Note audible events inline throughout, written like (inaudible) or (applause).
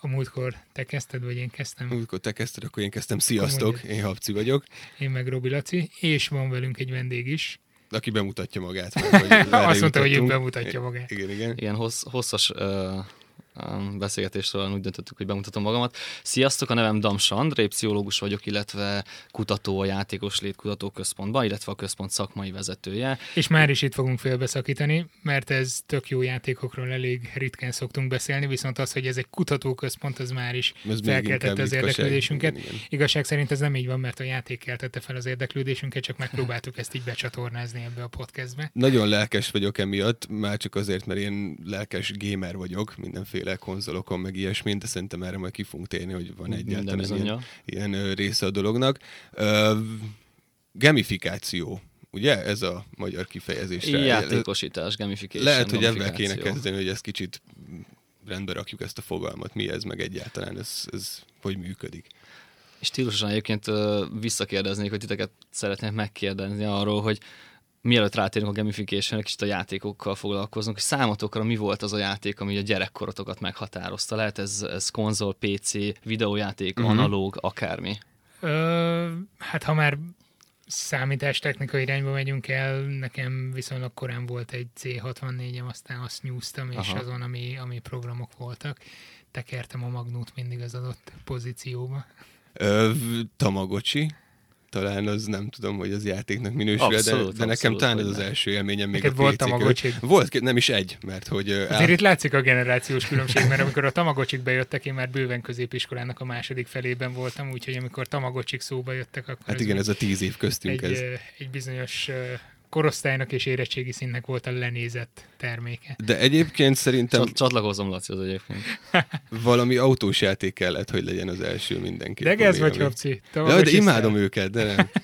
A múltkor te kezdted, vagy én kezdtem? Múltkor te kezdted, akkor én kezdtem. Sziasztok, én Habci vagyok. Én meg Robi Laci, és van velünk egy vendég is. Aki bemutatja magát. (laughs) Hogy Azt mondta, hogy ő bemutatja magát. Igen, igen. Igen, hossz, hosszas uh, beszélgetésről úgy döntöttük, hogy bemutatom magamat. Sziasztok, a nevem Damsa André, pszichológus vagyok, illetve kutató a Játékos Létkutató Központban, illetve a központ szakmai vezetője. És már is itt fogunk félbeszakítani, mert ez tök jó játékokról elég ritkán szoktunk beszélni, viszont az, hogy ez egy kutatóközpont, az már is ez felkeltette az érdeklődésünket. Igen. Igazság szerint ez nem így van, mert a játék keltette fel az érdeklődésünket, csak megpróbáltuk ezt így becsatornázni ebbe a podcastbe. Nagyon lelkes vagyok emiatt, már csak azért, mert én lelkes gamer vagyok, mindenféle mindenféle konzolokon, meg ilyesmi, de szerintem erre majd ki fogunk térni, hogy van egyáltalán ilyen, ilyen része a dolognak. Uh, gamifikáció ugye? Ez a magyar kifejezés. Játékosítás, gamification. Lehet, hogy ebben kéne kezdeni, hogy ezt kicsit rendbe rakjuk ezt a fogalmat. Mi ez, meg egyáltalán ez, ez hogy működik. És stílusosan egyébként visszakérdeznék, hogy titeket szeretnék megkérdezni arról, hogy mielőtt rátérünk a gamification kicsit a játékokkal foglalkozunk, hogy számotokra mi volt az a játék, ami a gyerekkoratokat meghatározta? Lehet ez, ez konzol, PC, videójáték, uh-huh. analóg, akármi? Ö, hát ha már számítástechnikai irányba megyünk el, nekem viszonylag korán volt egy C64-em, aztán azt nyúztam, és Aha. azon, ami, ami programok voltak, tekertem a magnót mindig az adott pozícióba. Ö, tamagocsi? Talán az nem tudom, hogy az játéknak minősül, de, de nekem talán ez az első élményem még Neked a volt tamagocsi? Volt, nem is egy, mert hogy... Azért áll... itt látszik a generációs különbség, mert amikor a tamagocsik bejöttek, én már bőven középiskolának a második felében voltam, úgyhogy amikor tamagocsik szóba jöttek, akkor... Hát igen, ez a tíz év köztünk egy, ez. Egy bizonyos korosztálynak és érettségi színnek volt a lenézett terméke. De egyébként szerintem... Csat- csatlakozom, Laci, az egyébként. (laughs) valami autós játék kellett, hogy legyen az első mindenki. De ez vagy, Hopci. Ja, de imádom őket, de nem. (laughs)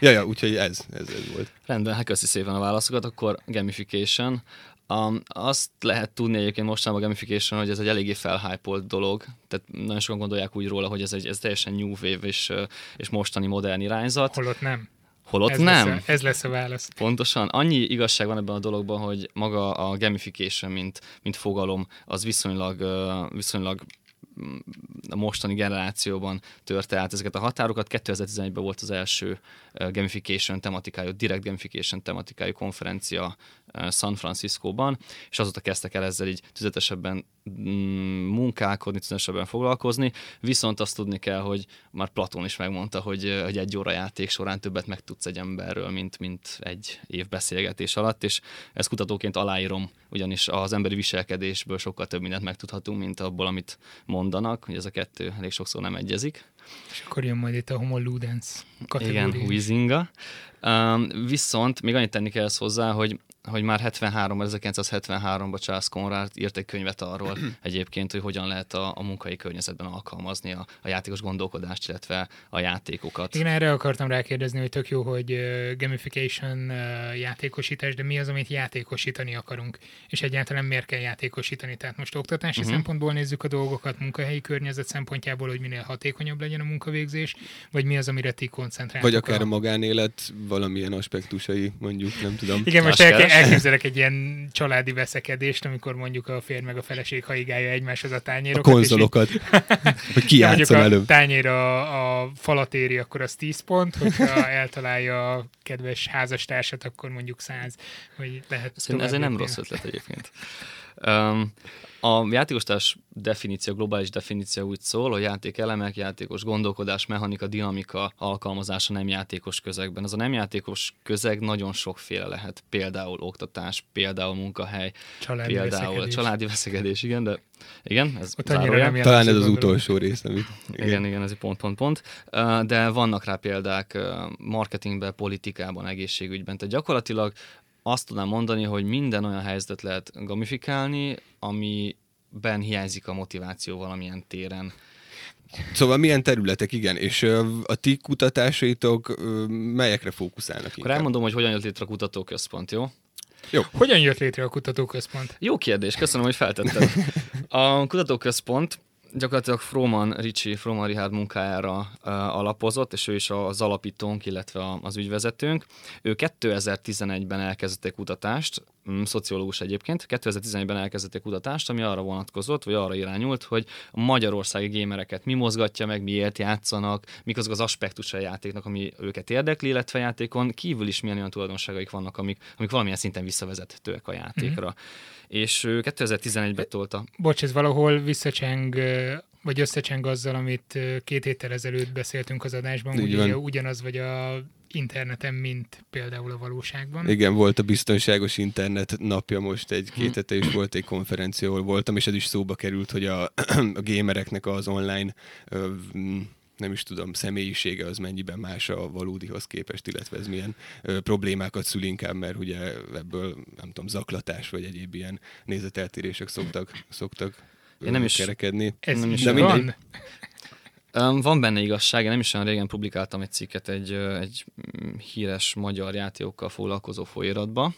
Ja, ja, úgyhogy ez, ez, ez volt. Rendben, hát köszi szépen a válaszokat, akkor gamification. Um, azt lehet tudni egyébként mostanában a gamification, hogy ez egy eléggé felhypolt dolog, tehát nagyon sokan gondolják úgy róla, hogy ez egy ez teljesen new wave és, és mostani modern irányzat. Holott nem. Holott ez nem. Lesz a, ez lesz a válasz. Pontosan. Annyi igazság van ebben a dologban, hogy maga a gamification, mint, mint fogalom, az viszonylag, viszonylag mm, a mostani generációban törte át ezeket a határokat. 2011-ben volt az első gamification tematikájú, direct gamification tematikájú konferencia San Franciscóban, és azóta kezdtek el ezzel így tüzetesebben munkálkodni, tüzetesebben foglalkozni, viszont azt tudni kell, hogy már Platón is megmondta, hogy, hogy egy óra játék során többet megtudsz egy emberről, mint, mint egy év beszélgetés alatt, és ezt kutatóként aláírom, ugyanis az emberi viselkedésből sokkal több mindent megtudhatunk, mint abból, amit mondanak, hogy ez a kettő elég sokszor nem egyezik. És akkor jön majd itt a homo ludens kategória. Igen, Huizinga. Um, viszont még annyit tenni kell ezt hozzá, hogy hogy már 73 1973-ban Charles Conrad írt egy könyvet arról (clears throat) egyébként, hogy hogyan lehet a, a munkai környezetben alkalmazni a, a játékos gondolkodást, illetve a játékokat. Igen, erre akartam rákérdezni, hogy tök jó, hogy uh, gamification uh, játékosítás, de mi az, amit játékosítani akarunk, és egyáltalán miért kell játékosítani? Tehát most oktatási uh-huh. szempontból nézzük a dolgokat, munkahelyi környezet szempontjából, hogy minél hatékonyabb legyen a munkavégzés, vagy mi az, amire ti koncentráltok? Vagy akár a, a magánélet valamilyen aspektusai, mondjuk, nem tudom. Igen, most el, elképzelek egy ilyen családi veszekedést, amikor mondjuk a férj meg a feleség haigálja egymáshoz a tányérokat. A konzolokat. (laughs) Hogy ki előbb. a tányér a, a falat éri, akkor az 10 pont, hogyha eltalálja a kedves házastársat, akkor mondjuk 100. Vagy lehet ez nem rossz ötlet egyébként. A játékostárs definíció, globális definíció úgy szól, hogy játékelemek, játékos gondolkodás, mechanika, dinamika alkalmazása nem játékos közegben. Ez a nem játékos közeg nagyon sokféle lehet. Például oktatás, például munkahely, családi például veszekedés. családi veszekedés, igen, de igen, ez nem Talán ez az utolsó rész, amit... Igen, igen, igen ez egy pont-pont-pont. De vannak rá példák marketingben, politikában, egészségügyben. Tehát gyakorlatilag azt tudnám mondani, hogy minden olyan helyzetet lehet gamifikálni, amiben hiányzik a motiváció valamilyen téren. Szóval milyen területek, igen, és a ti kutatásaitok melyekre fókuszálnak Akkor elmondom, hogy hogyan jött létre a kutatóközpont, jó? Jó. Hogyan jött létre a kutatóközpont? Jó kérdés, köszönöm, hogy feltetted. A kutatóközpont gyakorlatilag Froman Ricsi, Froman Richard munkájára alapozott, és ő is az alapítónk, illetve az ügyvezetőnk. Ő 2011-ben elkezdett kutatást, mm, szociológus egyébként, 2011-ben elkezdett kutatást, ami arra vonatkozott, vagy arra irányult, hogy a magyarországi gémereket mi mozgatja meg, miért játszanak, mik azok az aspektusai a játéknak, ami őket érdekli, illetve játékon kívül is milyen olyan tulajdonságaik vannak, amik, amik valamilyen szinten visszavezethetőek a játékra. Mm-hmm. És 2011-ben tolta. Bocs, ez valahol visszacseng vagy összecseng azzal, amit két héttel ezelőtt beszéltünk az adásban, ugye ugyanaz vagy a interneten, mint például a valóságban. Igen, volt a biztonságos internet napja most egy-két hete, és volt egy konferencia, ahol voltam, és ez is szóba került, hogy a, (clears throat) a gamereknek az online ö, nem is tudom, személyisége az mennyiben más a valódihoz képest, illetve ez milyen ö, problémákat szül inkább, mert ugye ebből, nem tudom, zaklatás vagy egyéb ilyen nézeteltérések szoktak, szoktak én nem is kerekedni. Ez nem is de van? Van benne igazság, én nem is olyan régen publikáltam egy cikket egy, egy híres magyar játékokkal foglalkozó folyóiratba,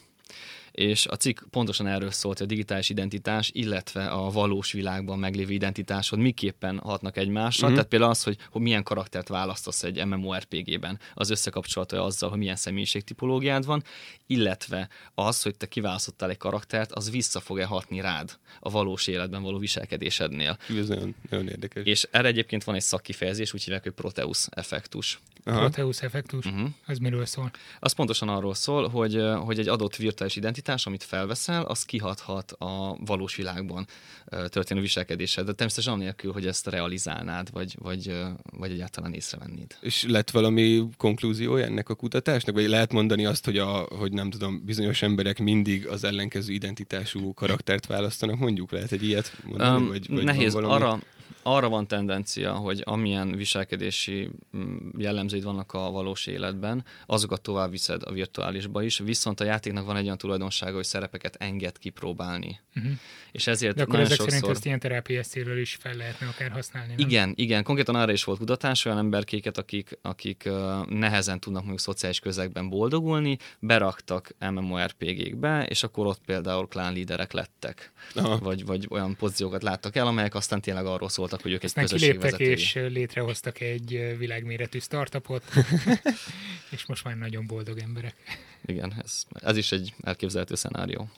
és a cikk pontosan erről szólt, hogy a digitális identitás, illetve a valós világban meglévő identitásod miképpen hatnak egymásra. Mm-hmm. Tehát például az, hogy, hogy milyen karaktert választasz egy MMORPG-ben, az összekapcsolata azzal, hogy milyen személyiségtipológiád van, illetve az, hogy te kiválasztottál egy karaktert, az vissza fog-e hatni rád a valós életben való viselkedésednél. Ez nagyon, nagyon érdekes. És erre egyébként van egy szakkifejezés, úgy hívják, hogy Proteus effektus. Aha. Proteus effektus? Uh-huh. Az miről szól? Az pontosan arról szól, hogy, hogy egy adott virtuális identitás, amit felveszel, az kihathat a valós világban történő viselkedésed. De természetesen anélkül, hogy ezt realizálnád, vagy, vagy, vagy egyáltalán észrevennéd. És lett valami konklúziója ennek a kutatásnak? Vagy lehet mondani azt, hogy, a, hogy nem tudom, bizonyos emberek mindig az ellenkező identitású karaktert választanak, mondjuk lehet egy ilyet mondani? Um, vagy, vagy nehéz. Arra, arra van tendencia, hogy amilyen viselkedési mm, jellemzőid vannak a valós életben, azokat tovább viszed a virtuálisba is, viszont a játéknak van egy olyan tulajdonsága, hogy szerepeket enged kipróbálni. Uh-huh. És ezért De akkor ezek sokszor... szerint ezt ilyen terápiás célről is fel lehetne akár használni, nem? Igen, igen. Konkrétan arra is volt kutatás, olyan emberkéket, akik, akik uh, nehezen tudnak mondjuk szociális közegben boldogulni, beraktak MMORPG-kbe, és akkor ott például klán líderek lettek. Vagy, vagy olyan pozíciókat láttak el, amelyek aztán tényleg arról szóltak, hogy ők Aztán egy kiléptek és létrehoztak egy világméretű startupot, (laughs) és most már nagyon boldog emberek. Igen, ez, ez is egy elképzelhető szenárió.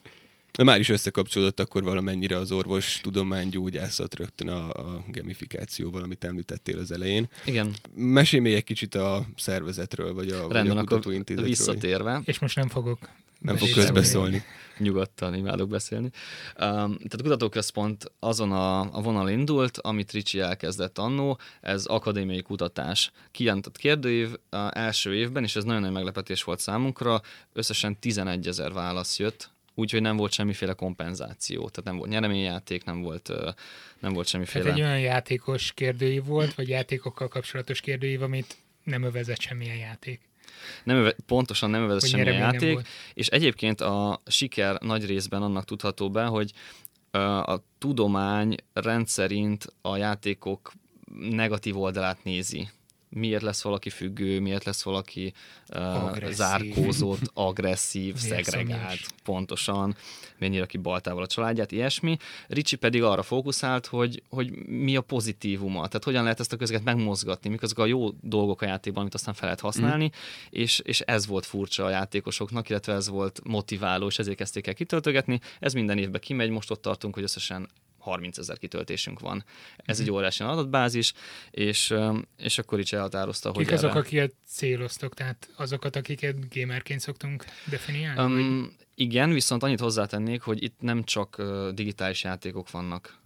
De már is összekapcsolódott akkor valamennyire az orvos tudomány gyógyászat rögtön a, a gamifikációval, amit említettél az elején. Igen. Mesélj még egy kicsit a szervezetről, vagy a, Rendben, vagy a akkor visszatérve. És most nem fogok nem fog közbeszólni. Nyugodtan imádok beszélni. Um, tehát a kutatóközpont azon a, a vonal indult, amit Ricsi elkezdett annó, ez akadémiai kutatás. Kijelentett kérdőív a első évben, és ez nagyon nagy meglepetés volt számunkra, összesen 11 ezer válasz jött, úgyhogy nem volt semmiféle kompenzáció, tehát nem volt nyereményjáték, nem volt, nem volt semmiféle... Tehát egy olyan játékos kérdőív volt, vagy játékokkal kapcsolatos kérdőív, amit nem övezett semmilyen játék nem öve, pontosan nem övezett semmi játék, és egyébként a siker nagy részben annak tudható be, hogy a tudomány rendszerint a játékok negatív oldalát nézi miért lesz valaki függő, miért lesz valaki uh, zárkózott, agresszív, szegregált, pontosan, mennyire ki baltával a családját, ilyesmi. Ricsi pedig arra fókuszált, hogy, hogy mi a pozitívuma, tehát hogyan lehet ezt a közget megmozgatni, mik azok a jó dolgok a játékban, amit aztán fel lehet használni, mm. és, és ez volt furcsa a játékosoknak, illetve ez volt motiváló, és ezért kezdték el kitöltögetni. Ez minden évben kimegy, most ott tartunk, hogy összesen 30 ezer kitöltésünk van. Ez mm-hmm. egy óriási adatbázis, és, és akkor is elhatározta, Kik hogy azok, erre... akiket céloztok, tehát azokat, akiket gamerként szoktunk definiálni? Um, vagy? Igen, viszont annyit hozzátennék, hogy itt nem csak digitális játékok vannak.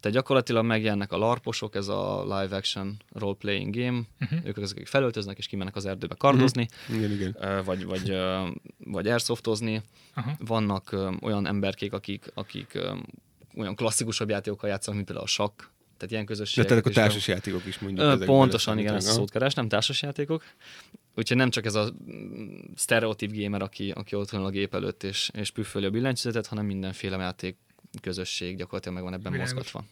Tehát gyakorlatilag megjelennek a larposok, ez a live action role-playing game, uh-huh. ők azok, akik felöltöznek és kimennek az erdőbe kardozni, uh-huh. igen, igen. vagy, vagy, vagy airsoftozni. Uh-huh. Vannak olyan emberkék, akik, akik olyan klasszikusabb játékokkal játszanak, mint például a sakk, tehát ilyen közösségek. De tehát a társas játékok is mondjuk. Pontosan, igen, ezt a szót keres, nem társas játékok. Úgyhogy nem csak ez a sztereotíp gamer, aki, aki ott van a gép előtt és, és püfföli a billentyűzetet, hanem mindenféle játék közösség gyakorlatilag meg van ebben Világos. mozgatva.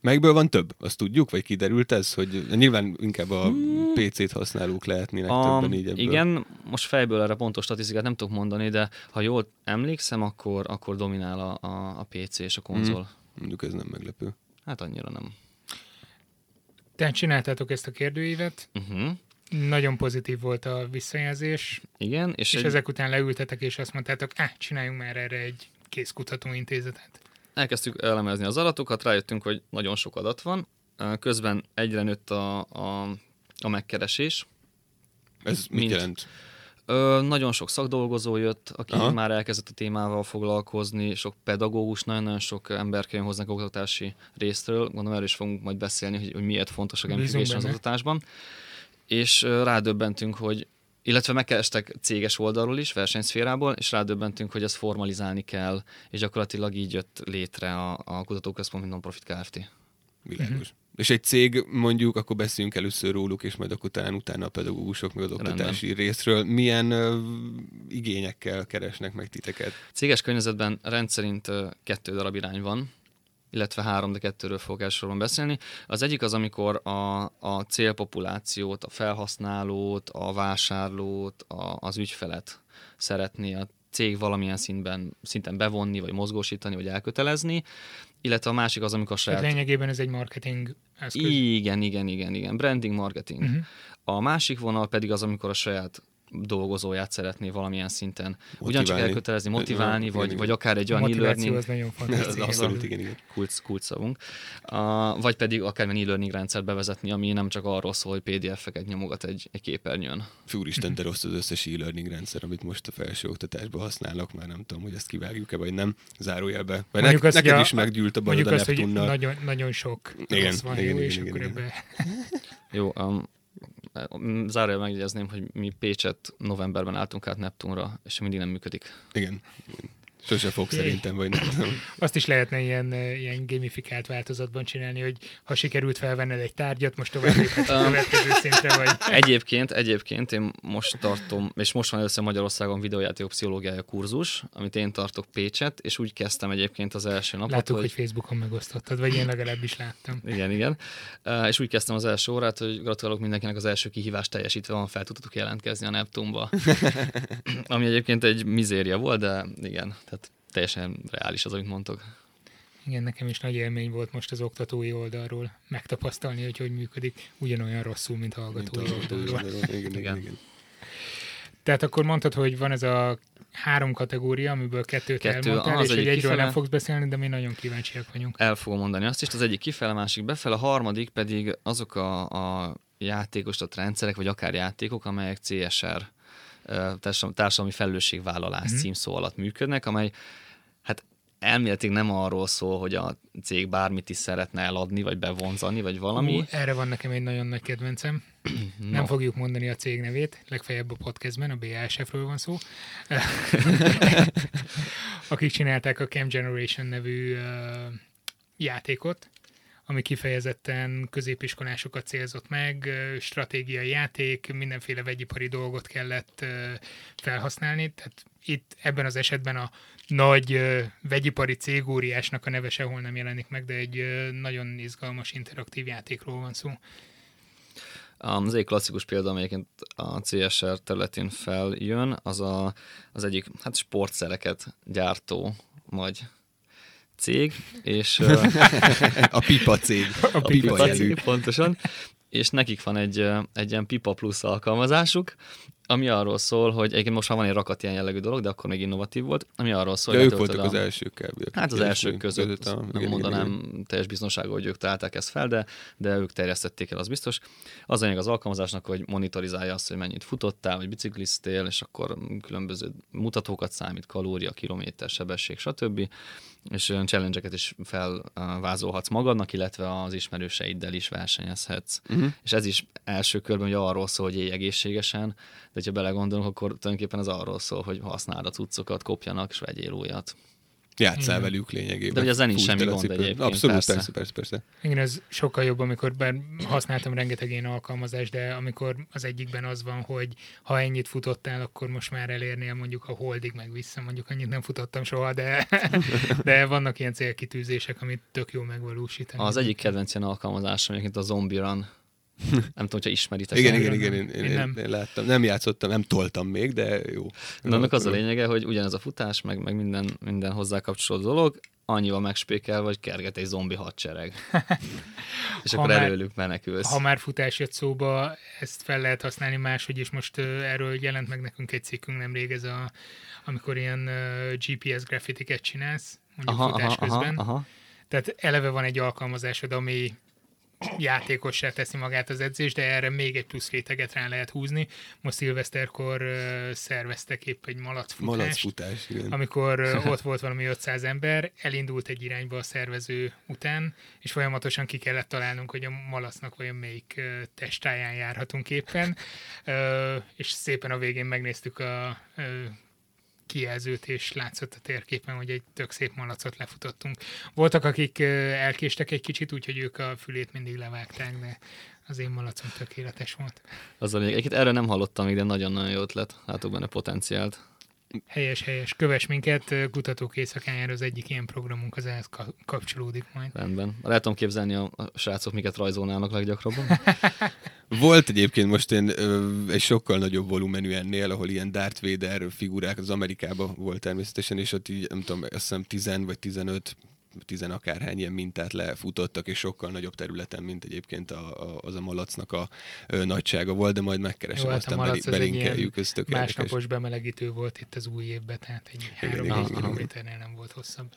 Melyikből van több? Azt tudjuk, vagy kiderült ez, hogy nyilván inkább a hmm. PC-t használók lehetnének a, többen így ebből. Igen, most fejből erre pontos statisztikát nem tudok mondani, de ha jól emlékszem, akkor, akkor dominál a, a, a PC és a konzol. Hmm. Mondjuk ez nem meglepő. Hát annyira nem. Tehát csináltátok ezt a kérdőívet, uh-huh. Nagyon pozitív volt a visszajelzés. Igen. És, és egy... ezek után leültetek, és azt mondtátok, ah, csináljunk már erre egy kész kutatóintézetet. Elkezdtük elemezni az adatokat, rájöttünk, hogy nagyon sok adat van. Közben egyre nőtt a, a, a megkeresés. Ez mit mint, jelent? Ö, nagyon sok szakdolgozó jött, aki Aha. már elkezdett a témával foglalkozni, sok pedagógus, nagyon-nagyon sok ember kell hozzánk oktatási részről. Gondolom erről is fogunk majd beszélni, hogy, hogy miért fontos a gamification az oktatásban. És ö, rádöbbentünk, hogy illetve megkerestek céges oldalról is, versenyszférából, és rádöbbentünk, hogy ezt formalizálni kell, és gyakorlatilag így jött létre a, a Kutatóközpont, mint non-profit Kft. Világos. Uh-huh. És egy cég, mondjuk, akkor beszéljünk először róluk, és majd akkor talán utána a pedagógusok, meg az oktatási Rendben. részről. Milyen uh, igényekkel keresnek meg titeket? Céges környezetben rendszerint uh, kettő darab irány van, illetve három, de kettőről fogok elsősorban beszélni. Az egyik az, amikor a, a célpopulációt, a felhasználót, a vásárlót, a, az ügyfelet szeretné a cég valamilyen szintben, szinten bevonni, vagy mozgósítani, vagy elkötelezni, illetve a másik az, amikor a saját... Tehát lényegében ez egy marketing eszköz. Igen, igen, igen, igen. Branding, marketing. Uh-huh. A másik vonal pedig az, amikor a saját dolgozóját szeretné valamilyen szinten motiválni. ugyancsak elkötelezni, motiválni, igen, vagy, igen. vagy akár egy olyan e-learning... az nagyon (laughs) fontos. abszolút, igen, igen. Kulcs, kulcs szavunk. Uh, vagy pedig akár egy e-learning rendszert bevezetni, ami nem csak arról szól, hogy PDF-eket nyomogat egy, egy képernyőn. Fúristen, de rossz az összes e-learning rendszer, amit most a felsőoktatásban használok, már nem tudom, hogy ezt kivágjuk-e, vagy nem, zárójelbe. Vagy ne, azt, neked is meggyűlt a bajod a Neptunnal. Nagyon, nagyon sok igen, van igen, jó, igen, és igen, akkor igen. Ebbe... Jó, um, Zárja megjegyezném, hogy mi Pécset novemberben álltunk át Neptunra, és mindig nem működik. Igen. Sose fog szerintem, vagy nem (clears throat) Azt is lehetne ilyen, ilyen gamifikált változatban csinálni, hogy ha sikerült felvenned egy tárgyat, most tovább léphetsz a következő szintre, vagy... (laughs) Egyébként, egyébként én most tartom, és most van először Magyarországon videójátékok pszichológiája kurzus, amit én tartok Pécset, és úgy kezdtem egyébként az első napot, Láttuk, hogy... hogy Facebookon megosztottad, vagy én legalábbis láttam. (laughs) Igen, igen. És úgy kezdtem az első órát, hogy gratulálok mindenkinek az első kihívást teljesítve van, fel tudtatok jelentkezni a Neptunba. (laughs) Ami egyébként egy mizéria volt, de igen, teljesen reális az, amit mondtok. Igen, nekem is nagy élmény volt most az oktatói oldalról megtapasztalni, hogy hogy működik ugyanolyan rosszul, mint a hallgatói mint oldalról. oldalról. Igen, igen, igen. Tehát akkor mondtad, hogy van ez a három kategória, amiből kettőt Kettő, elmondtál, az és hogy egyről kifele... nem fogsz beszélni, de mi nagyon kíváncsiak vagyunk. El fogom mondani azt is, az egyik kifele, a másik befele, a harmadik pedig azok a, a játékostat rendszerek, vagy akár játékok, amelyek CSR társadalmi felelősségvállalás mm-hmm. címszó alatt működnek, amely hát elméletileg nem arról szól, hogy a cég bármit is szeretne eladni, vagy bevonzani, vagy valami. Uh, erre van nekem egy nagyon nagy kedvencem. (clears throat) no. Nem fogjuk mondani a cég nevét, legfeljebb a podcastben, a BASF-ről van szó. (laughs) (laughs) Akik csinálták a Cam Generation nevű uh, játékot, ami kifejezetten középiskolásokat célzott meg, stratégiai játék, mindenféle vegyipari dolgot kellett felhasználni, tehát itt ebben az esetben a nagy vegyipari cégóriásnak a neve sehol nem jelenik meg, de egy nagyon izgalmas interaktív játékról van szó. Az egy klasszikus példa, amelyiként a CSR területén feljön, az a, az egyik hát sportszereket gyártó vagy cég, és... (laughs) a pipa cég. A pipa, a pipa cég, pontosan. És nekik van egy, egy ilyen Pipa Plus alkalmazásuk, ami arról szól, hogy egyébként most már van egy rakat ilyen jellegű dolog, de akkor még innovatív volt, ami arról szól, hogy... ők voltak a, az elsők kb. Hát az elsők között, között a, nem igen, mondanám igen. teljes biztonsággal, hogy ők találták ezt fel, de, de ők terjesztették el, az biztos. Az anyag az alkalmazásnak, hogy monitorizálja azt, hogy mennyit futottál, vagy bicikliztél, és akkor különböző mutatókat számít, kalória, kilométer, sebesség, stb és olyan challenge is felvázolhatsz magadnak, illetve az ismerőseiddel is versenyezhetsz. Uh-huh. És ez is első körben hogy arról szól, hogy élj egészségesen, de ha belegondolunk, akkor tulajdonképpen az arról szól, hogy használd a cuccokat, kopjanak, és vegyél újat. Játszál Igen. velük lényegében. De ugye az nincs semmi gond egyébként. Abszolút, persze. persze, persze, persze. Igen, ez sokkal jobb, amikor bár használtam rengeteg ilyen alkalmazást, de amikor az egyikben az van, hogy ha ennyit futottál, akkor most már elérnél mondjuk a holdig meg vissza, mondjuk annyit nem futottam soha, de, (laughs) de vannak ilyen célkitűzések, amit tök jó megvalósítani. Az egyik kedvenc ilyen alkalmazásom egyébként a Zombie Run Nem tudom, hogyha ismeritek. Igen, igen, igen, én, én, én, nem. én láttam. Nem játszottam, nem toltam még, de jó. Na, annak az a lényege, hogy ugyanez a futás, meg, meg minden, minden hozzá kapcsolódó dolog, annyival megspékel, vagy kerget egy zombi hadsereg. (laughs) és ha akkor már, előlük menekülsz. Ha már futás jött szóba, ezt fel lehet használni máshogy, és most uh, erről jelent meg nekünk egy cikkünk nemrég, ez a, amikor ilyen uh, GPS graffitiket csinálsz, mondjuk aha, futás aha, közben. Aha, aha. Tehát eleve van egy alkalmazásod, ami játékossá teszi magát az edzés, de erre még egy plusz réteget rá lehet húzni. Most szilveszterkor szerveztek épp egy malacfutást, malacfutás, igen. amikor (laughs) ott volt valami 500 ember, elindult egy irányba a szervező után, és folyamatosan ki kellett találnunk, hogy a malacnak vajon melyik testáján járhatunk éppen, és szépen a végén megnéztük a kijelzőt, és látszott a térképen, hogy egy tök szép malacot lefutottunk. Voltak, akik elkéstek egy kicsit, úgyhogy ők a fülét mindig levágták, de az én malacom tökéletes volt. Az a lényeg. Egyébként erről nem hallottam még, de nagyon-nagyon jó ötlet. Látok benne potenciált. Helyes, helyes. Kövess minket, kutatók éjszakájára az egyik ilyen programunk az ehhez kapcsolódik majd. Rendben. Lehet tudom képzelni a, a srácok, miket rajzolnának leggyakrabban. (laughs) Volt egyébként most én egy sokkal nagyobb volumenű ennél, ahol ilyen Darth Vader figurák az Amerikában volt természetesen, és ott így, nem tudom, azt hiszem 10 vagy 15 tizen akárhány ilyen mintát lefutottak, és sokkal nagyobb területen, mint egyébként a, a, az a malacnak a ö, nagysága volt, de majd megkeresem, Jó, hát aztán malac belinkeljük, ez tök Másnapos bemelegítő volt itt az új évben, tehát egy 3 kilométernél nem volt hosszabb.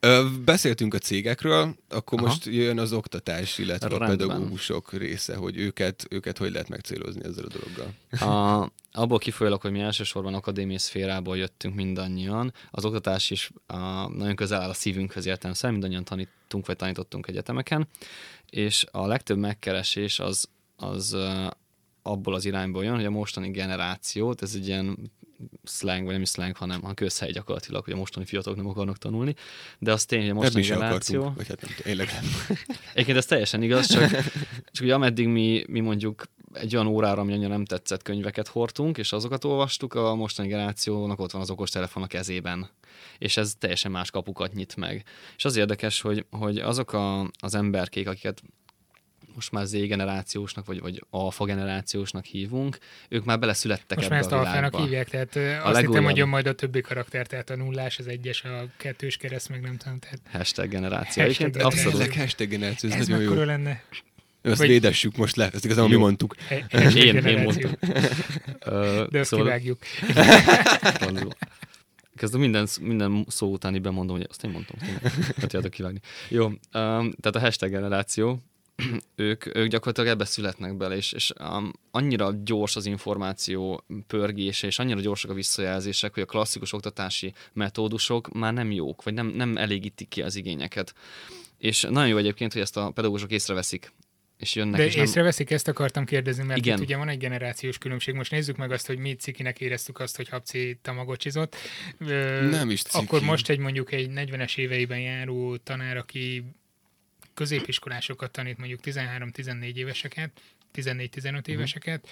Ö, beszéltünk a cégekről, akkor Aha. most jön az oktatás, illetve Rendben. a pedagógusok része, hogy őket, őket hogy lehet megcélozni ezzel a dologgal. A, abból kifolyólag, hogy mi elsősorban akadémiai szférából jöttünk mindannyian, az oktatás is a, nagyon közel áll a szívünkhöz értelemszerűen, mindannyian tanítunk vagy tanítottunk egyetemeken, és a legtöbb megkeresés az, az abból az irányból jön, hogy a mostani generációt, ez egy ilyen slang, vagy nem is slang, hanem a közhely gyakorlatilag, hogy a mostani fiatalok nem akarnak tanulni, de az tény, hogy a mostani generáció... Vagy hát nem tudom, nem. (laughs) Egyébként ez teljesen igaz, csak, csak ugye ameddig mi, mi mondjuk egy olyan órára, ami annyira nem tetszett könyveket hordtunk, és azokat olvastuk, a mostani generációnak ott van az okos telefon a kezében. És ez teljesen más kapukat nyit meg. És az érdekes, hogy, hogy azok a, az emberkék, akiket most már Z generációsnak, vagy, vagy alfa generációsnak hívunk, ők már beleszülettek most ebbe már ezt a alfának hívják, tehát a azt legújabb... hittem, hogy jön majd a többi karakter, tehát a nullás, az egyes, a kettős kereszt, meg nem tudom. Tehát... Hashtag generáció. Hashtag. Abszolút. Hashtag generáció, ez, ez nagyon jó. lenne. Azt Vagy... védessük most le, ezt igazából mi mondtuk. Én, én mondtam. (laughs) De azt szóval... kivágjuk. (laughs) Kezdem minden, minden szó utáni bemondom, hogy azt én mondtam. Tudjátok kivágni. Jó, um, tehát a hashtag generáció, (clears throat) ők, ők gyakorlatilag ebbe születnek bele, és, és um, annyira gyors az információ pörgése, és annyira gyorsak a visszajelzések, hogy a klasszikus oktatási metódusok már nem jók, vagy nem, nem elégítik ki az igényeket. És nagyon jó egyébként, hogy ezt a pedagógusok észreveszik, és jönnek. De és észreveszik, ezt akartam kérdezni, mert Igen. itt ugye van egy generációs különbség. Most nézzük meg azt, hogy mi cikinek éreztük azt, hogy Habci tamagocsizott. Nem is ciki. Akkor most egy mondjuk egy 40-es éveiben járó tanár, aki középiskolásokat tanít, mondjuk 13-14 éveseket, 14-15 uh-huh. éveseket,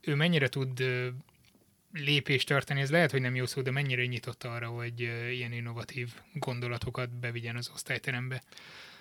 ő mennyire tud lépést tartani, ez lehet, hogy nem jó szó, de mennyire nyitott arra, hogy ilyen innovatív gondolatokat bevigyen az osztályterembe?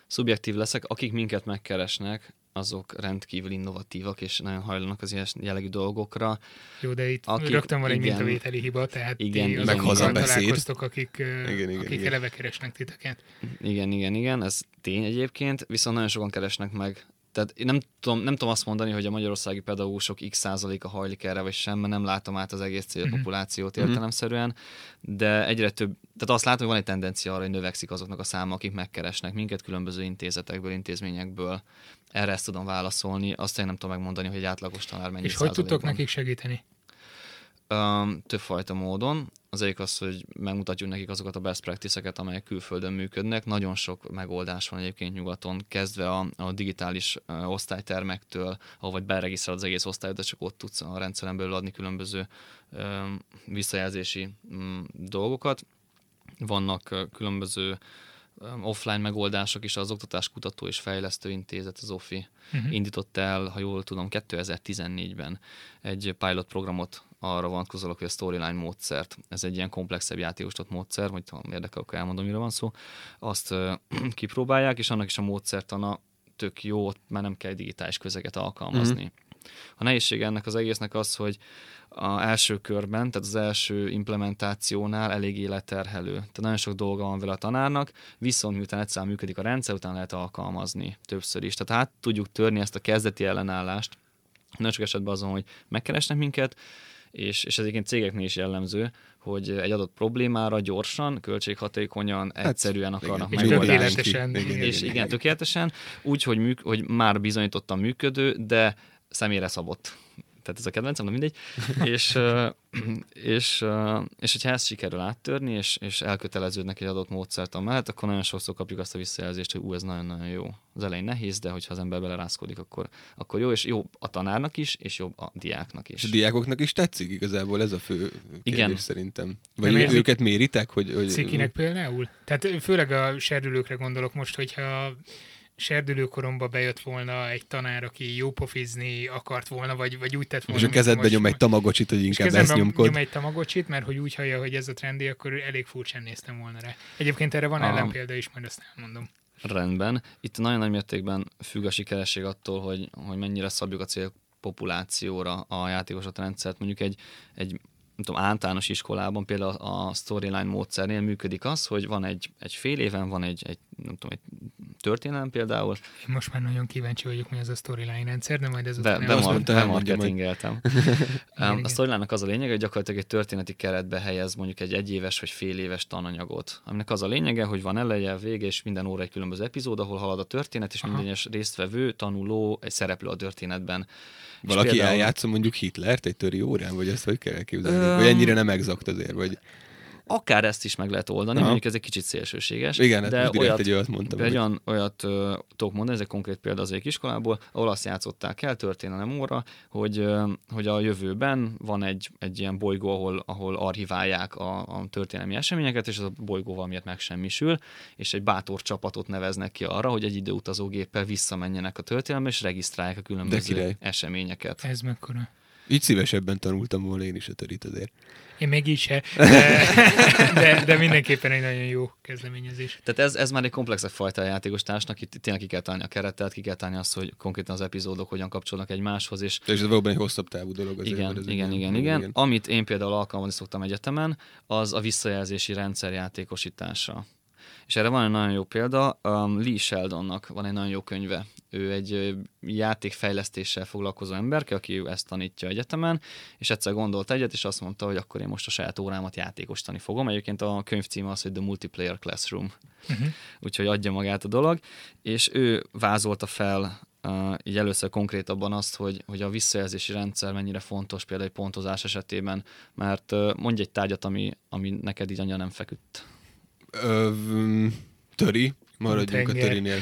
Szubjektív leszek, akik minket megkeresnek, azok rendkívül innovatívak, és nagyon hajlanak az ilyen jellegű dolgokra. Jó, de itt akik, rögtön van egy igen, mintavételi hiba, tehát igen, ti meg találkoztok, akik, igen, igen, akik igen. eleve keresnek titeket. Igen, igen, igen, ez tény egyébként, viszont nagyon sokan keresnek meg tehát én nem tudom, nem tudom azt mondani, hogy a magyarországi pedagógusok x százaléka hajlik erre, vagy sem, mert nem látom át az egész célpopulációt uh-huh. értelemszerűen, de egyre több, tehát azt látom, hogy van egy tendencia arra, hogy növekszik azoknak a száma, akik megkeresnek minket különböző intézetekből, intézményekből. Erre ezt tudom válaszolni, azt én nem tudom megmondani, hogy egy átlagos tanár mennyi És hogy tudtok nekik segíteni? Többfajta módon. Az egyik az, hogy megmutatjuk nekik azokat a best practice-eket, amelyek külföldön működnek. Nagyon sok megoldás van egyébként nyugaton, kezdve a, a digitális uh, osztálytermektől, ahol vagy beregisztrál az egész osztályot, de csak ott tudsz a rendszeren belül adni különböző um, visszajelzési um, dolgokat. Vannak különböző offline megoldások is, az Oktatás Kutató és Fejlesztő Intézet, az OFI uh-huh. indított el, ha jól tudom, 2014-ben egy pilot programot arra vonatkozólag, hogy a storyline módszert, ez egy ilyen komplexebb játékosított módszer, hogy ha érdekel, akkor elmondom, mire van szó, azt uh, (clears throat) kipróbálják, és annak is a módszertana tök jó, már nem kell digitális közeget alkalmazni. Mm-hmm. A nehézség ennek az egésznek az, hogy a első körben, tehát az első implementációnál elég életterhelő. Tehát nagyon sok dolga van vele a tanárnak, viszont miután egyszer működik a rendszer, utána lehet alkalmazni többször is. Tehát hát tudjuk törni ezt a kezdeti ellenállást. Nagyon sok esetben azon, hogy megkeresnek minket, és, és ez egyébként cégeknél is jellemző, hogy egy adott problémára gyorsan, költséghatékonyan, hát, egyszerűen akarnak igen. megoldást. És igen, igen, tökéletesen, úgy, hogy, műk, hogy már bizonyítottan működő, de személyre szabott tehát ez a kedvencem, de mindegy, és, (clears throat) és, és hogyha ezt sikerül áttörni, és, és elköteleződnek egy adott módszert mellett, akkor nagyon sokszor kapjuk azt a visszajelzést, hogy ú, ez nagyon-nagyon jó. Az elején nehéz, de hogyha az ember belerázkodik, akkor, akkor jó, és jó a tanárnak is, és jobb a diáknak is. És a diákoknak is tetszik igazából ez a fő kérdés Igen. szerintem. Vagy nem őket méritek? Hogy, hogy... Cikinek például? Tehát főleg a serdülőkre gondolok most, hogyha serdülőkoromba bejött volna egy tanár, aki jó pofizni akart volna, vagy, vagy úgy tett volna. És a kezedbe nyom egy tamagocsit, hogy inkább ezt nyomkod. nyom egy tamagocsit, mert hogy úgy hallja, hogy ez a trendi, akkor elég furcsán néztem volna rá. Egyébként erre van ellenpélda is, majd azt elmondom. Rendben. Itt nagyon nagy mértékben függ a sikeresség attól, hogy, hogy mennyire szabjuk a cél populációra a játékosat rendszert. Mondjuk egy, egy nem tudom, általános iskolában például a storyline módszernél működik az, hogy van egy, egy fél éven, van egy, egy, nem tudom, egy történelem például. Én most már nagyon kíváncsi vagyok, mi az a storyline rendszer, de majd ez be, be, be, bemarketingeltem. (laughs) a storyline az a lényege, hogy gyakorlatilag egy történeti keretbe helyez mondjuk egy egyéves vagy fél éves tananyagot, aminek az a lényege, hogy van eleje, vége, és minden óra egy különböző epizód, ahol halad a történet, és Aha. minden egyes résztvevő, tanuló, egy szereplő a történetben. Valaki például... eljátsza mondjuk Hitlert egy töri órán, vagy ezt hogy kell elképzelni? Um... Vagy ennyire nem exakt azért, vagy... Akár ezt is meg lehet oldani, Aha. mondjuk ez egy kicsit szélsőséges. Igen, de hát olyat, egy olyat mondtam. Egy olyan, olyat uh, tudok mondani, ez egy konkrét példa az egyik iskolából, ahol azt játszották el, történelem óra, hogy, uh, hogy a jövőben van egy, egy ilyen bolygó, ahol, ahol archiválják a, a történelmi eseményeket, és az a bolygó valamiért megsemmisül, és egy bátor csapatot neveznek ki arra, hogy egy időutazógéppel visszamenjenek a történelembe, és regisztrálják a különböző eseményeket. Ez mekkora? Így szívesebben tanultam volna én is a törit azért. Én még így se, (laughs) de, de, de mindenképpen egy nagyon jó kezdeményezés. Tehát ez, ez már egy komplexebb fajta a játékos társnak, itt tényleg ki kell találni a keretet, ki kell találni azt, hogy konkrétan az epizódok hogyan kapcsolnak egymáshoz. És, és ez valóban egy hosszabb távú dolog. Azért, igen, igen, igen, igen, igen. Amit én például alkalmazni szoktam egyetemen, az a visszajelzési rendszer játékosítása. És erre van egy nagyon jó példa, um, Lee Sheldonnak van egy nagyon jó könyve. Ő egy játékfejlesztéssel foglalkozó emberke, aki ezt tanítja egyetemen, és egyszer gondolt egyet, és azt mondta, hogy akkor én most a saját órámat játékosítani fogom. Egyébként a könyv címe az, hogy The Multiplayer Classroom. Uh-huh. Úgyhogy adja magát a dolog, és ő vázolta fel Uh, így először konkrétabban azt, hogy, hogy a visszajelzési rendszer mennyire fontos például egy pontozás esetében, mert uh, mondj egy tárgyat, ami, ami neked így annyira nem feküdt. Ö, töri, maradjunk Tenger. a törinél.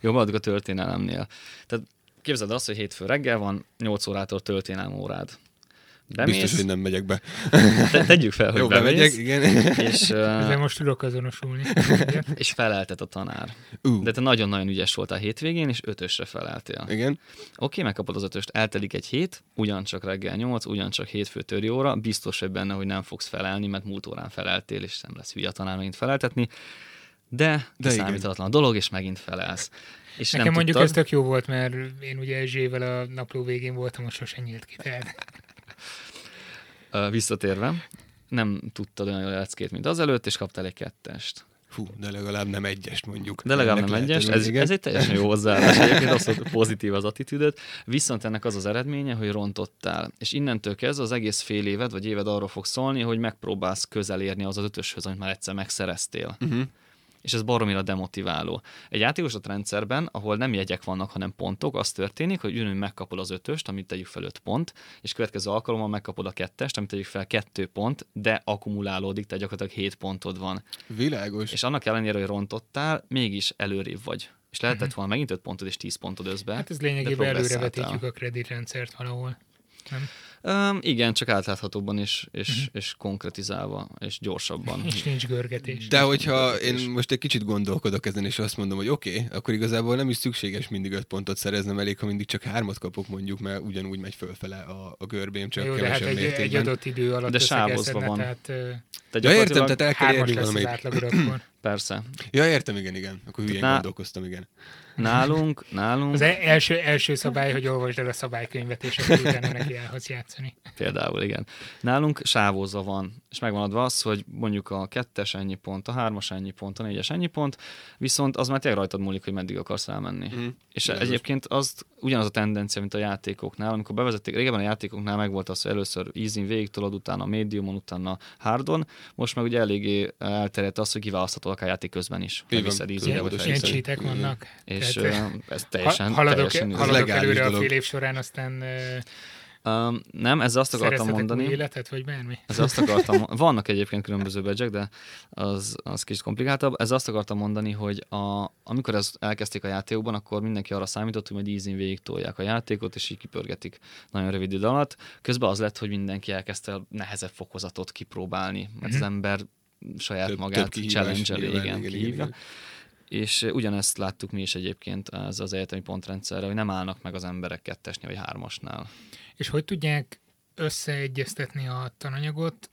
Jó, maradjunk a történelemnél. Tehát képzeld azt, hogy hétfő reggel van, 8 órától történelem órád. Bemész, Biztos, hogy nem megyek be. Te, tegyük fel, hogy Jó, bemész, bemegyek, igen. És, uh, most tudok azonosulni. (laughs) és feleltet a tanár. Uh. De te nagyon-nagyon ügyes voltál a hétvégén, és ötösre feleltél. Igen. Oké, okay, megkapod az ötöst, eltelik egy hét, ugyancsak reggel 8, ugyancsak hétfő töri óra, biztos vagy benne, hogy nem fogsz felelni, mert múlt órán feleltél, és nem lesz hülye a tanár megint feleltetni. De, de számítalatlan a dolog, és megint felelsz. És Nekem nem mondjuk tudtad... ez tök jó volt, mert én ugye Zsével a napló végén voltam, most sosem nyílt ki. Tehát visszatérve, nem tudtad olyan jól leckét, mint azelőtt, és kaptál egy kettest. Fú, de legalább nem egyest mondjuk. De legalább nem egyest, ez, ez egy teljesen jó hozzáállás. Egyébként hogy pozitív az attitűdöt, viszont ennek az az eredménye, hogy rontottál. És innentől kezdve az egész fél éved, vagy éved arról fog szólni, hogy megpróbálsz közel érni az az ötöshöz, amit már egyszer megszereztél. Uh-huh és ez baromira demotiváló. Egy játékosat rendszerben, ahol nem jegyek vannak, hanem pontok, az történik, hogy ugyanúgy megkapod az ötöst, amit tegyük fel öt pont, és következő alkalommal megkapod a kettest, amit tegyük fel kettő pont, de akkumulálódik, tehát gyakorlatilag hét pontod van. Világos. És annak ellenére, hogy rontottál, mégis előrébb vagy. És lehetett uh-huh. volna megint 5 pontod és 10 pontod összbe. Hát ez lényegében előrevetítjük a kreditrendszert valahol. Nem? Um, igen, csak átláthatóban és, és, uh-huh. és konkretizálva, és gyorsabban. És nincs görgetés. De hogyha én most egy kicsit gondolkodok ezen, és azt mondom, hogy oké, okay, akkor igazából nem is szükséges mindig öt pontot szereznem, elég, ha mindig csak hármat kapok mondjuk, mert ugyanúgy megy fölfele a, a görbém, csak Jó, kevesebb hát egy, egy adott idő alatt de sávozva van. Tehát, de ja, értem, tehát el kell érni valamelyik. Persze. Ja, értem, igen, igen. Akkor hülyén gondolkoztam, igen. Nálunk, (laughs) nálunk... Az e- első, első szabály, hogy olvasd el a szabálykönyvet, és akkor utána neki elhoz játszani. Például, igen. Nálunk sávózva van, és megvan adva az, hogy mondjuk a kettes ennyi pont, a hármas ennyi pont, a négyes ennyi pont, viszont az már tényleg rajtad múlik, hogy meddig akarsz elmenni. Mm. És De egyébként az ugyanaz a tendencia, mint a játékoknál. Amikor bevezették, régebben a játékoknál meg volt az, hogy először easy végig tolod, utána mediumon, utána hardon. Most meg ugye eléggé elterjedt az, hogy kiválaszthatod akár játék közben is. Viszed easy vagy Ilyen cheatek vannak. És Tehát, ez teljesen, haladok, teljesen haladok előre dolog. a fél év során, aztán Um, nem, ez azt akartam mondani. Életet, vagy bármi? Ez azt akartam, vannak egyébként különböző badge de az, az kicsit komplikáltabb. Ez azt akartam mondani, hogy a, amikor ezt elkezdték a játékokban, akkor mindenki arra számított, hogy majd easy végig tolják a játékot, és így kipörgetik nagyon rövid idő alatt. Közben az lett, hogy mindenki elkezdte a nehezebb fokozatot kipróbálni, mert mm-hmm. az mhm. ember saját több, magát challenge igen, igen, kihívja. Igen. És ugyanezt láttuk mi is egyébként az, az egyetemi pontrendszerre, hogy nem állnak meg az emberek kettesnél vagy hármasnál. És hogy tudják összeegyeztetni a tananyagot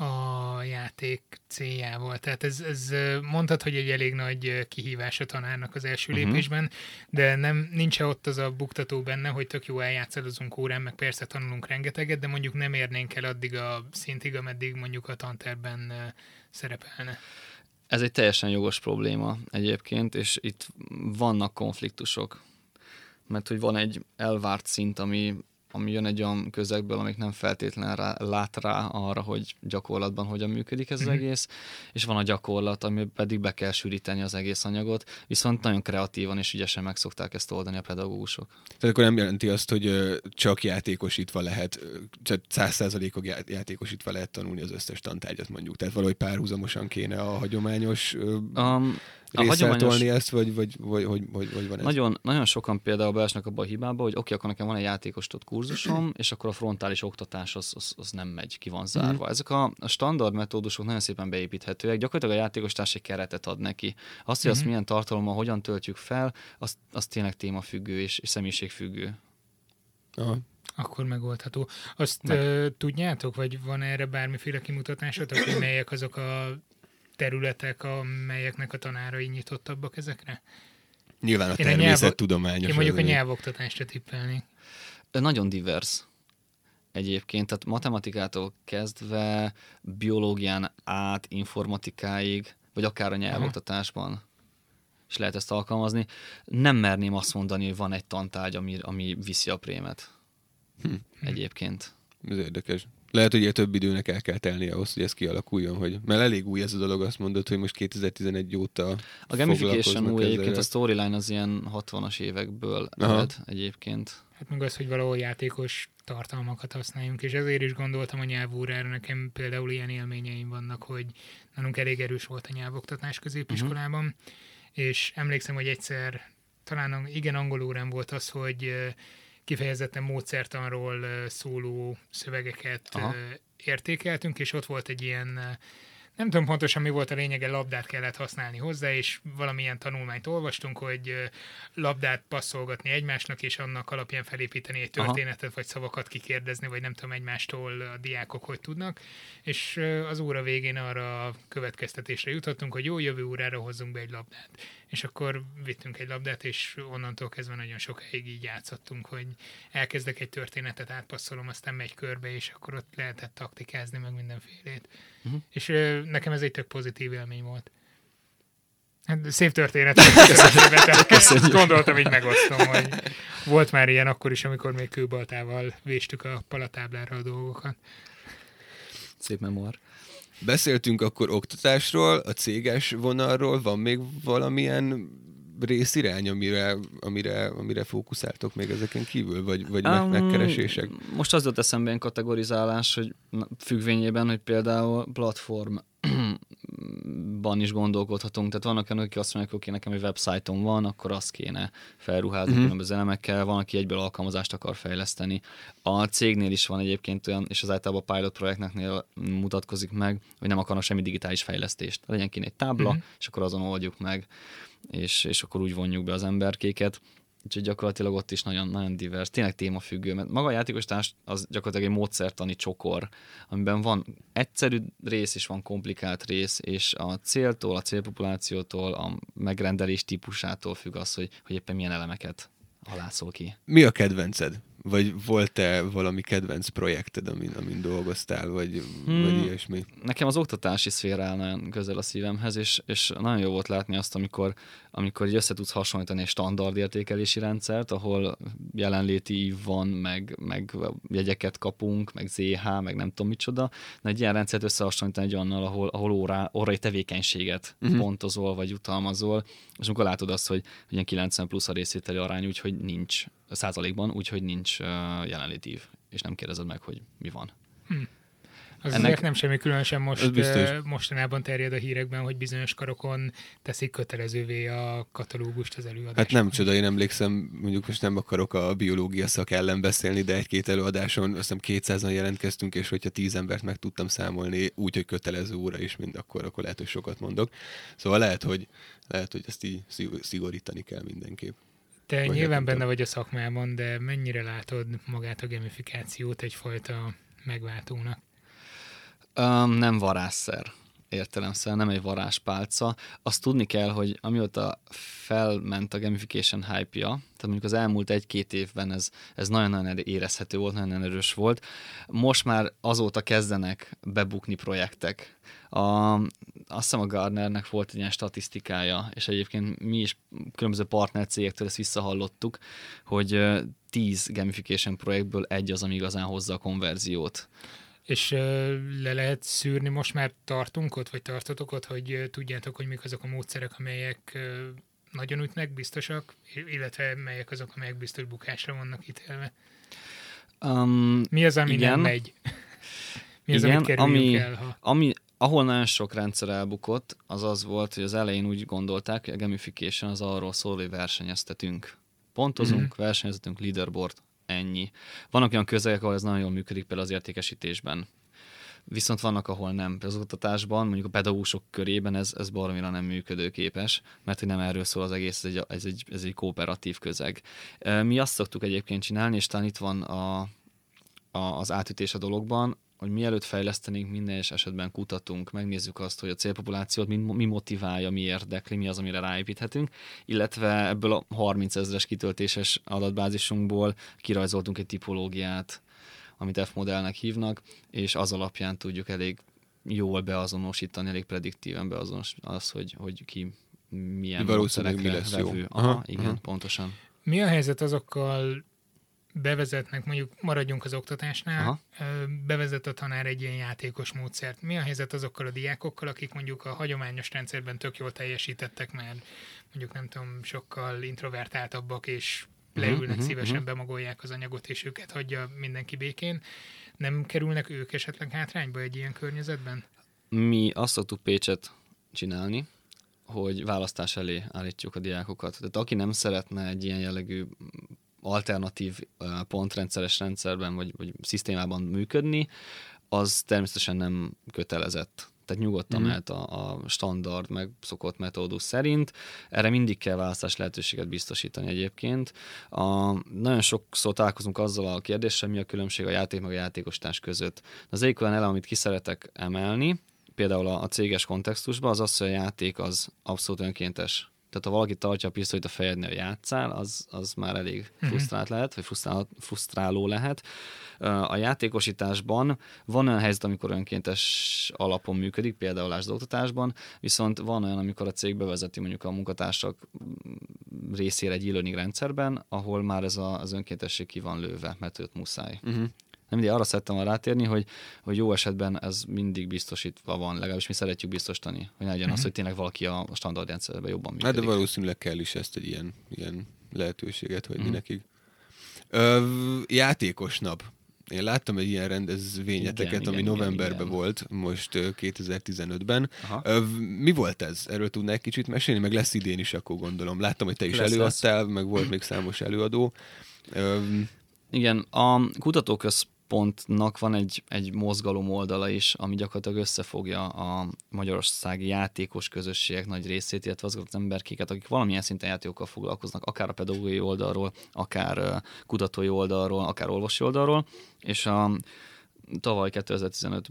a játék céljával. Tehát ez, ez mondhat, hogy egy elég nagy kihívás a tanárnak az első uh-huh. lépésben, de nem nincs -e ott az a buktató benne, hogy tök jó eljátszadozunk órán, meg persze tanulunk rengeteget, de mondjuk nem érnénk el addig a szintig, ameddig mondjuk a tanterben szerepelne. Ez egy teljesen jogos probléma egyébként, és itt vannak konfliktusok. Mert hogy van egy elvárt szint, ami ami jön egy olyan közegből, amik nem feltétlenül rá, lát rá arra, hogy gyakorlatban hogyan működik ez az mm-hmm. egész, és van a gyakorlat, ami pedig be kell sűríteni az egész anyagot, viszont nagyon kreatívan és ügyesen meg szokták ezt oldani a pedagógusok. Tehát akkor nem jelenti azt, hogy csak játékosítva lehet, csak száz százalékok játékosítva lehet tanulni az összes tantárgyat mondjuk. Tehát valahogy párhuzamosan kéne a hagyományos um, a hagyományos... ezt, vagy, vagy, vagy, vagy, vagy, vagy van ez? Nagyon, nagyon sokan például beesnek abba a hibába, hogy oké, okay, akkor nekem van egy játékostott kurzusom, és akkor a frontális oktatás az, az, az nem megy, ki van zárva. Mm. Ezek a, a standard metódusok nagyon szépen beépíthetőek. Gyakorlatilag a játékostárs egy keretet ad neki. Azt, hogy mm. azt milyen tartalommal, hogyan töltjük fel, az, az tényleg témafüggő és, és személyiségfüggő. Aha. Akkor megoldható. Azt Meg. uh, tudjátok, vagy van erre bármiféle kimutatásotok, hogy melyek azok a területek, amelyeknek a tanárai nyitottabbak ezekre? Nyilván a természettudományos. Én mondjuk a nyelvoktatásra tippelni. Nagyon divers egyébként, tehát matematikától kezdve biológián át informatikáig, vagy akár a nyelvoktatásban is lehet ezt alkalmazni. Nem merném azt mondani, hogy van egy tantárgy, ami, ami viszi a prémet. Hm. Egyébként. Ez érdekes. Lehet, hogy több időnek el kell telni ahhoz, hogy ez kialakuljon, hogy, mert elég új ez a dolog, azt mondod, hogy most 2011 óta A gamification új egyébként, a storyline az ilyen 60-as évekből ered egyébként. Hát meg az, hogy valahol játékos tartalmakat használjunk, és ezért is gondoltam a nyelvórára, nekem például ilyen élményeim vannak, hogy nálunk elég erős volt a nyelvoktatás középiskolában, uh-huh. és emlékszem, hogy egyszer talán igen angol órán volt az, hogy kifejezetten módszertanról szóló szövegeket Aha. értékeltünk, és ott volt egy ilyen nem tudom pontosan mi volt a lényege, labdát kellett használni hozzá, és valamilyen tanulmányt olvastunk, hogy labdát passzolgatni egymásnak, és annak alapján felépíteni egy történetet, Aha. vagy szavakat kikérdezni, vagy nem tudom egymástól a diákok hogy tudnak. És az óra végén arra a következtetésre jutottunk, hogy jó, jövő órára hozzunk be egy labdát. És akkor vittünk egy labdát, és onnantól kezdve nagyon sokáig így játszottunk, hogy elkezdek egy történetet, átpasszolom, aztán megy körbe, és akkor ott lehetett taktikázni, meg mindenfélét. Uh-huh. És ö, nekem ez egy tök pozitív élmény volt. Hát, szép történet. (laughs) Köszönjük. Gondoltam, így megosztom, hogy volt már ilyen akkor is, amikor még kőbaltával véstük a palatáblára a dolgokat. Szép memoár. Beszéltünk akkor oktatásról, a céges vonalról, van még valamilyen részirány, amire, amire, amire fókuszáltok még ezeken kívül, vagy, vagy um, megkeresések? Most az jött eszembe ilyen kategorizálás, hogy függvényében, hogy például platform ban is gondolkodhatunk. Tehát vannak olyanok, akik azt mondják, hogy nekem egy websájtom van, akkor azt kéne felruházni uh-huh. különböző elemekkel, van, aki egyből alkalmazást akar fejleszteni. A cégnél is van egyébként olyan, és az általában a pilot projektneknél mutatkozik meg, hogy nem akarnak semmi digitális fejlesztést. Legyen kéne egy tábla, uh-huh. és akkor azon oldjuk meg, és, és akkor úgy vonjuk be az emberkéket. Úgyhogy gyakorlatilag ott is nagyon, nagyon divers, tényleg témafüggő, mert maga a játékos társ az gyakorlatilag egy módszertani csokor, amiben van egyszerű rész és van komplikált rész, és a céltól, a célpopulációtól, a megrendelés típusától függ az, hogy, hogy éppen milyen elemeket halászol ki. Mi a kedvenced? Vagy volt-e valami kedvenc projekted, amin, amin dolgoztál, vagy, hmm. vagy ilyesmi? Nekem az oktatási szféra áll nagyon közel a szívemhez, és, és nagyon jó volt látni azt, amikor, amikor így össze tudsz hasonlítani egy standard értékelési rendszert, ahol jelenléti ív van, meg, meg jegyeket kapunk, meg ZH, meg nem tudom micsoda, de egy ilyen rendszert összehasonlítani egy annal, ahol, ahol órá, órai tevékenységet uh-huh. pontozol, vagy utalmazol, és amikor látod azt, hogy ilyen 90 plusz a részvételi arány, úgyhogy nincs százalékban, úgyhogy nincs jelenlétív, és nem kérdezed meg, hogy mi van. Hm. Az Ennek nem semmi különösen most mostanában terjed a hírekben, hogy bizonyos karokon teszik kötelezővé a katalógust az előadásban. Hát nem csoda, én emlékszem, mondjuk most nem akarok a biológia szak ellen beszélni, de egy-két előadáson azt hiszem 200-an jelentkeztünk, és hogyha tíz embert meg tudtam számolni, úgy, hogy kötelező óra is, mind akkor, akkor lehet, hogy sokat mondok. Szóval lehet, hogy, lehet, hogy ezt így szigorítani kell mindenképp. Te vagy nyilván benne vagy a szakmában, de mennyire látod magát a gamifikációt egyfajta megváltónak? Um, nem varázsszer értelemszerűen, nem egy varázspálca. Azt tudni kell, hogy amióta felment a gamification hype-ja, tehát mondjuk az elmúlt egy-két évben ez, ez nagyon-nagyon érezhető volt, nagyon erős volt. Most már azóta kezdenek bebukni projektek. A, azt hiszem a Gardnernek volt egy ilyen statisztikája, és egyébként mi is különböző partnercégektől ezt visszahallottuk, hogy 10 gamification projektből egy az, ami igazán hozza a konverziót. És le lehet szűrni, most már tartunk ott, vagy tartotok ott, hogy tudjátok, hogy mik azok a módszerek, amelyek nagyon ütnek, biztosak, illetve melyek azok, amelyek biztos bukásra vannak ítélve. Um, Mi az, ami igen. nem megy? (laughs) Mi az, igen, amit ami, el, ha... ami, ahol nagyon sok rendszer elbukott, az az volt, hogy az elején úgy gondolták, hogy a gamification az arról szól, hogy versenyeztetünk. Pontozunk, mm-hmm. versenyeztetünk, leaderboard, ennyi. Vannak olyan közegek, ahol ez nagyon jól működik, például az értékesítésben. Viszont vannak, ahol nem. Az oktatásban, mondjuk a pedagógusok körében ez, ez baromira nem működőképes, mert hogy nem erről szól az egész, ez egy, ez egy, ez egy kooperatív közeg. Mi azt szoktuk egyébként csinálni, és talán itt van a, a, az átütés a dologban, hogy mielőtt fejlesztenénk, minden és esetben kutatunk, megnézzük azt, hogy a célpopulációt mi, mi motiválja, mi érdekli, mi az, amire ráépíthetünk, illetve ebből a 30 ezres kitöltéses adatbázisunkból kirajzoltunk egy tipológiát, amit F-modellnek hívnak, és az alapján tudjuk elég jól beazonosítani, elég prediktíven beazonosítani az, hogy, hogy ki milyen mi lesz vevő. jó. Aha, aha, igen, aha. pontosan. Mi a helyzet azokkal bevezetnek, mondjuk maradjunk az oktatásnál, Aha. bevezet a tanár egy ilyen játékos módszert. Mi a helyzet azokkal a diákokkal, akik mondjuk a hagyományos rendszerben tök jól teljesítettek, mert mondjuk nem tudom, sokkal introvertáltabbak, és mhm, leülnek uh-huh, szívesen, uh-huh. bemagolják az anyagot, és őket hagyja mindenki békén. Nem kerülnek ők esetleg hátrányba egy ilyen környezetben? Mi azt szoktuk Pécset csinálni, hogy választás elé állítjuk a diákokat. Tehát aki nem szeretne egy ilyen jellegű alternatív pontrendszeres rendszerben vagy, vagy szisztémában működni, az természetesen nem kötelezett. Tehát nyugodtan mm. mehet a, a standard, meg szokott metódus szerint. Erre mindig kell választás lehetőséget biztosítani egyébként. A, nagyon sokszor találkozunk azzal a kérdéssel, mi a különbség a játék meg a játékostárs között. Az egyik olyan elem, amit ki szeretek emelni, például a, a céges kontextusban, az az, hogy a játék az abszolút önkéntes tehát ha valaki tartja a pisztolyt a fejednél, játszál, az, az már elég mhm. frusztrált lehet, vagy frusztrál, frusztráló lehet. A játékosításban van olyan helyzet, amikor önkéntes alapon működik, például az oktatásban, viszont van olyan, amikor a cég bevezeti mondjuk a munkatársak részére egy e rendszerben, ahol már ez a, az önkéntesség ki van lőve, mert őt muszáj. Uh-huh nem mindig arra szerettem volna rátérni, hogy, hogy jó esetben ez mindig biztosítva van, legalábbis mi szeretjük biztosítani, hogy ne legyen uh-huh. az, mhm. hogy tényleg valaki a standard rendszerben jobban működik. Hát de valószínűleg kell is ezt egy ilyen, ilyen lehetőséget hagyni uh-huh. nekik. Ö, játékos nap. Én láttam egy ilyen rendezvényeteket, igen, ami igen, novemberben igen, volt, most 2015-ben. Aha. Mi volt ez? Erről tudnál egy kicsit mesélni? Meg lesz idén is, akkor gondolom. Láttam, hogy te is lesz, előadtál, lesz. meg volt még számos előadó. Igen, a kutatóközpontnak van egy, egy mozgalom oldala is, ami gyakorlatilag összefogja a magyarországi játékos közösségek nagy részét, illetve azokat az emberkéket, akik valamilyen szinten játékokkal foglalkoznak, akár a pedagógiai oldalról, akár kutatói oldalról, akár olvasi oldalról, és a tavaly 2015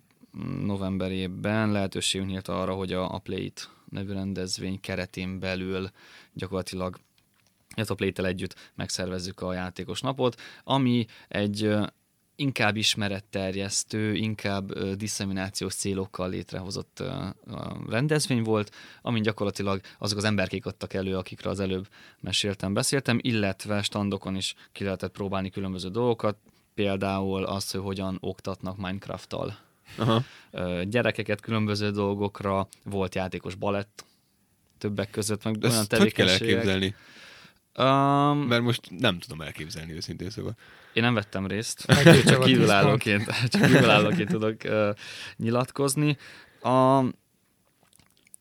novemberében lehetőségünk nyílt arra, hogy a, a Play-it nevű rendezvény keretén belül gyakorlatilag a Playtel együtt megszervezzük a játékos napot, ami egy inkább ismeretterjesztő, inkább disszeminációs célokkal létrehozott rendezvény volt, amin gyakorlatilag azok az emberkék adtak elő, akikre az előbb meséltem, beszéltem, illetve standokon is ki lehetett próbálni különböző dolgokat, például azt, hogy hogyan oktatnak Minecraft-tal. Aha. Gyerekeket különböző dolgokra, volt játékos balett, többek között, meg olyan tevékenységek. kell elképzelni? Um, Mert most nem tudom elképzelni őszintén szóval. Én nem vettem részt, csak kívülállóként, csak kívülállóként tudok uh, nyilatkozni. A,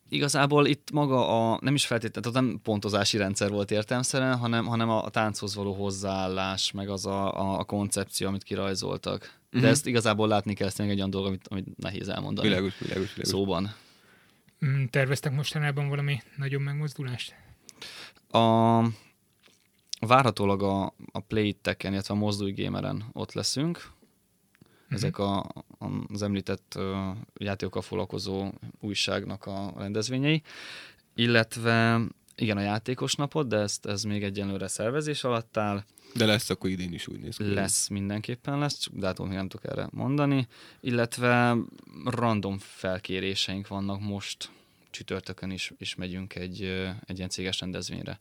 igazából itt maga a, nem is feltétlenül, tehát nem pontozási rendszer volt értelmszerűen, hanem, hanem a, tánchoz való hozzáállás, meg az a, a, a koncepció, amit kirajzoltak. Uh-huh. De mhm. ezt igazából látni kell, ezt egy olyan dolog, amit, amit nehéz elmondani. Világos, világos, világos. Szóban. Mm, terveztek mostanában valami nagyobb megmozdulást? A, Várhatólag a, a Play-teken, illetve a Mozdulj Gameren ott leszünk. Uh-huh. Ezek a, a, az említett uh, játékokkal foglalkozó újságnak a rendezvényei. Illetve igen, a játékos napot, de ezt, ez még egyenlőre szervezés alatt áll. De lesz akkor idén is úgy néz ki. Lesz, mindenképpen lesz, csak dátumot még nem tudok erre mondani. Illetve random felkéréseink vannak most csütörtökön is, is megyünk egy, egy ilyen céges rendezvényre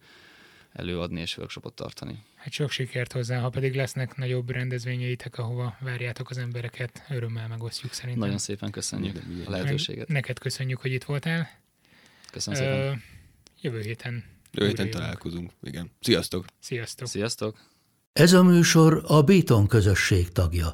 előadni és workshopot tartani. Hát sok sikert hozzá, ha pedig lesznek nagyobb rendezvényeitek, ahova várjátok az embereket, örömmel megosztjuk szerintem. Nagyon szépen köszönjük minden, a lehetőséget. Neked köszönjük, hogy itt voltál. Köszönöm szépen. Uh, jövő héten. Jövő héten találkozunk, igen. Sziasztok! Sziasztok! Sziasztok! Ez a műsor a Béton közösség tagja.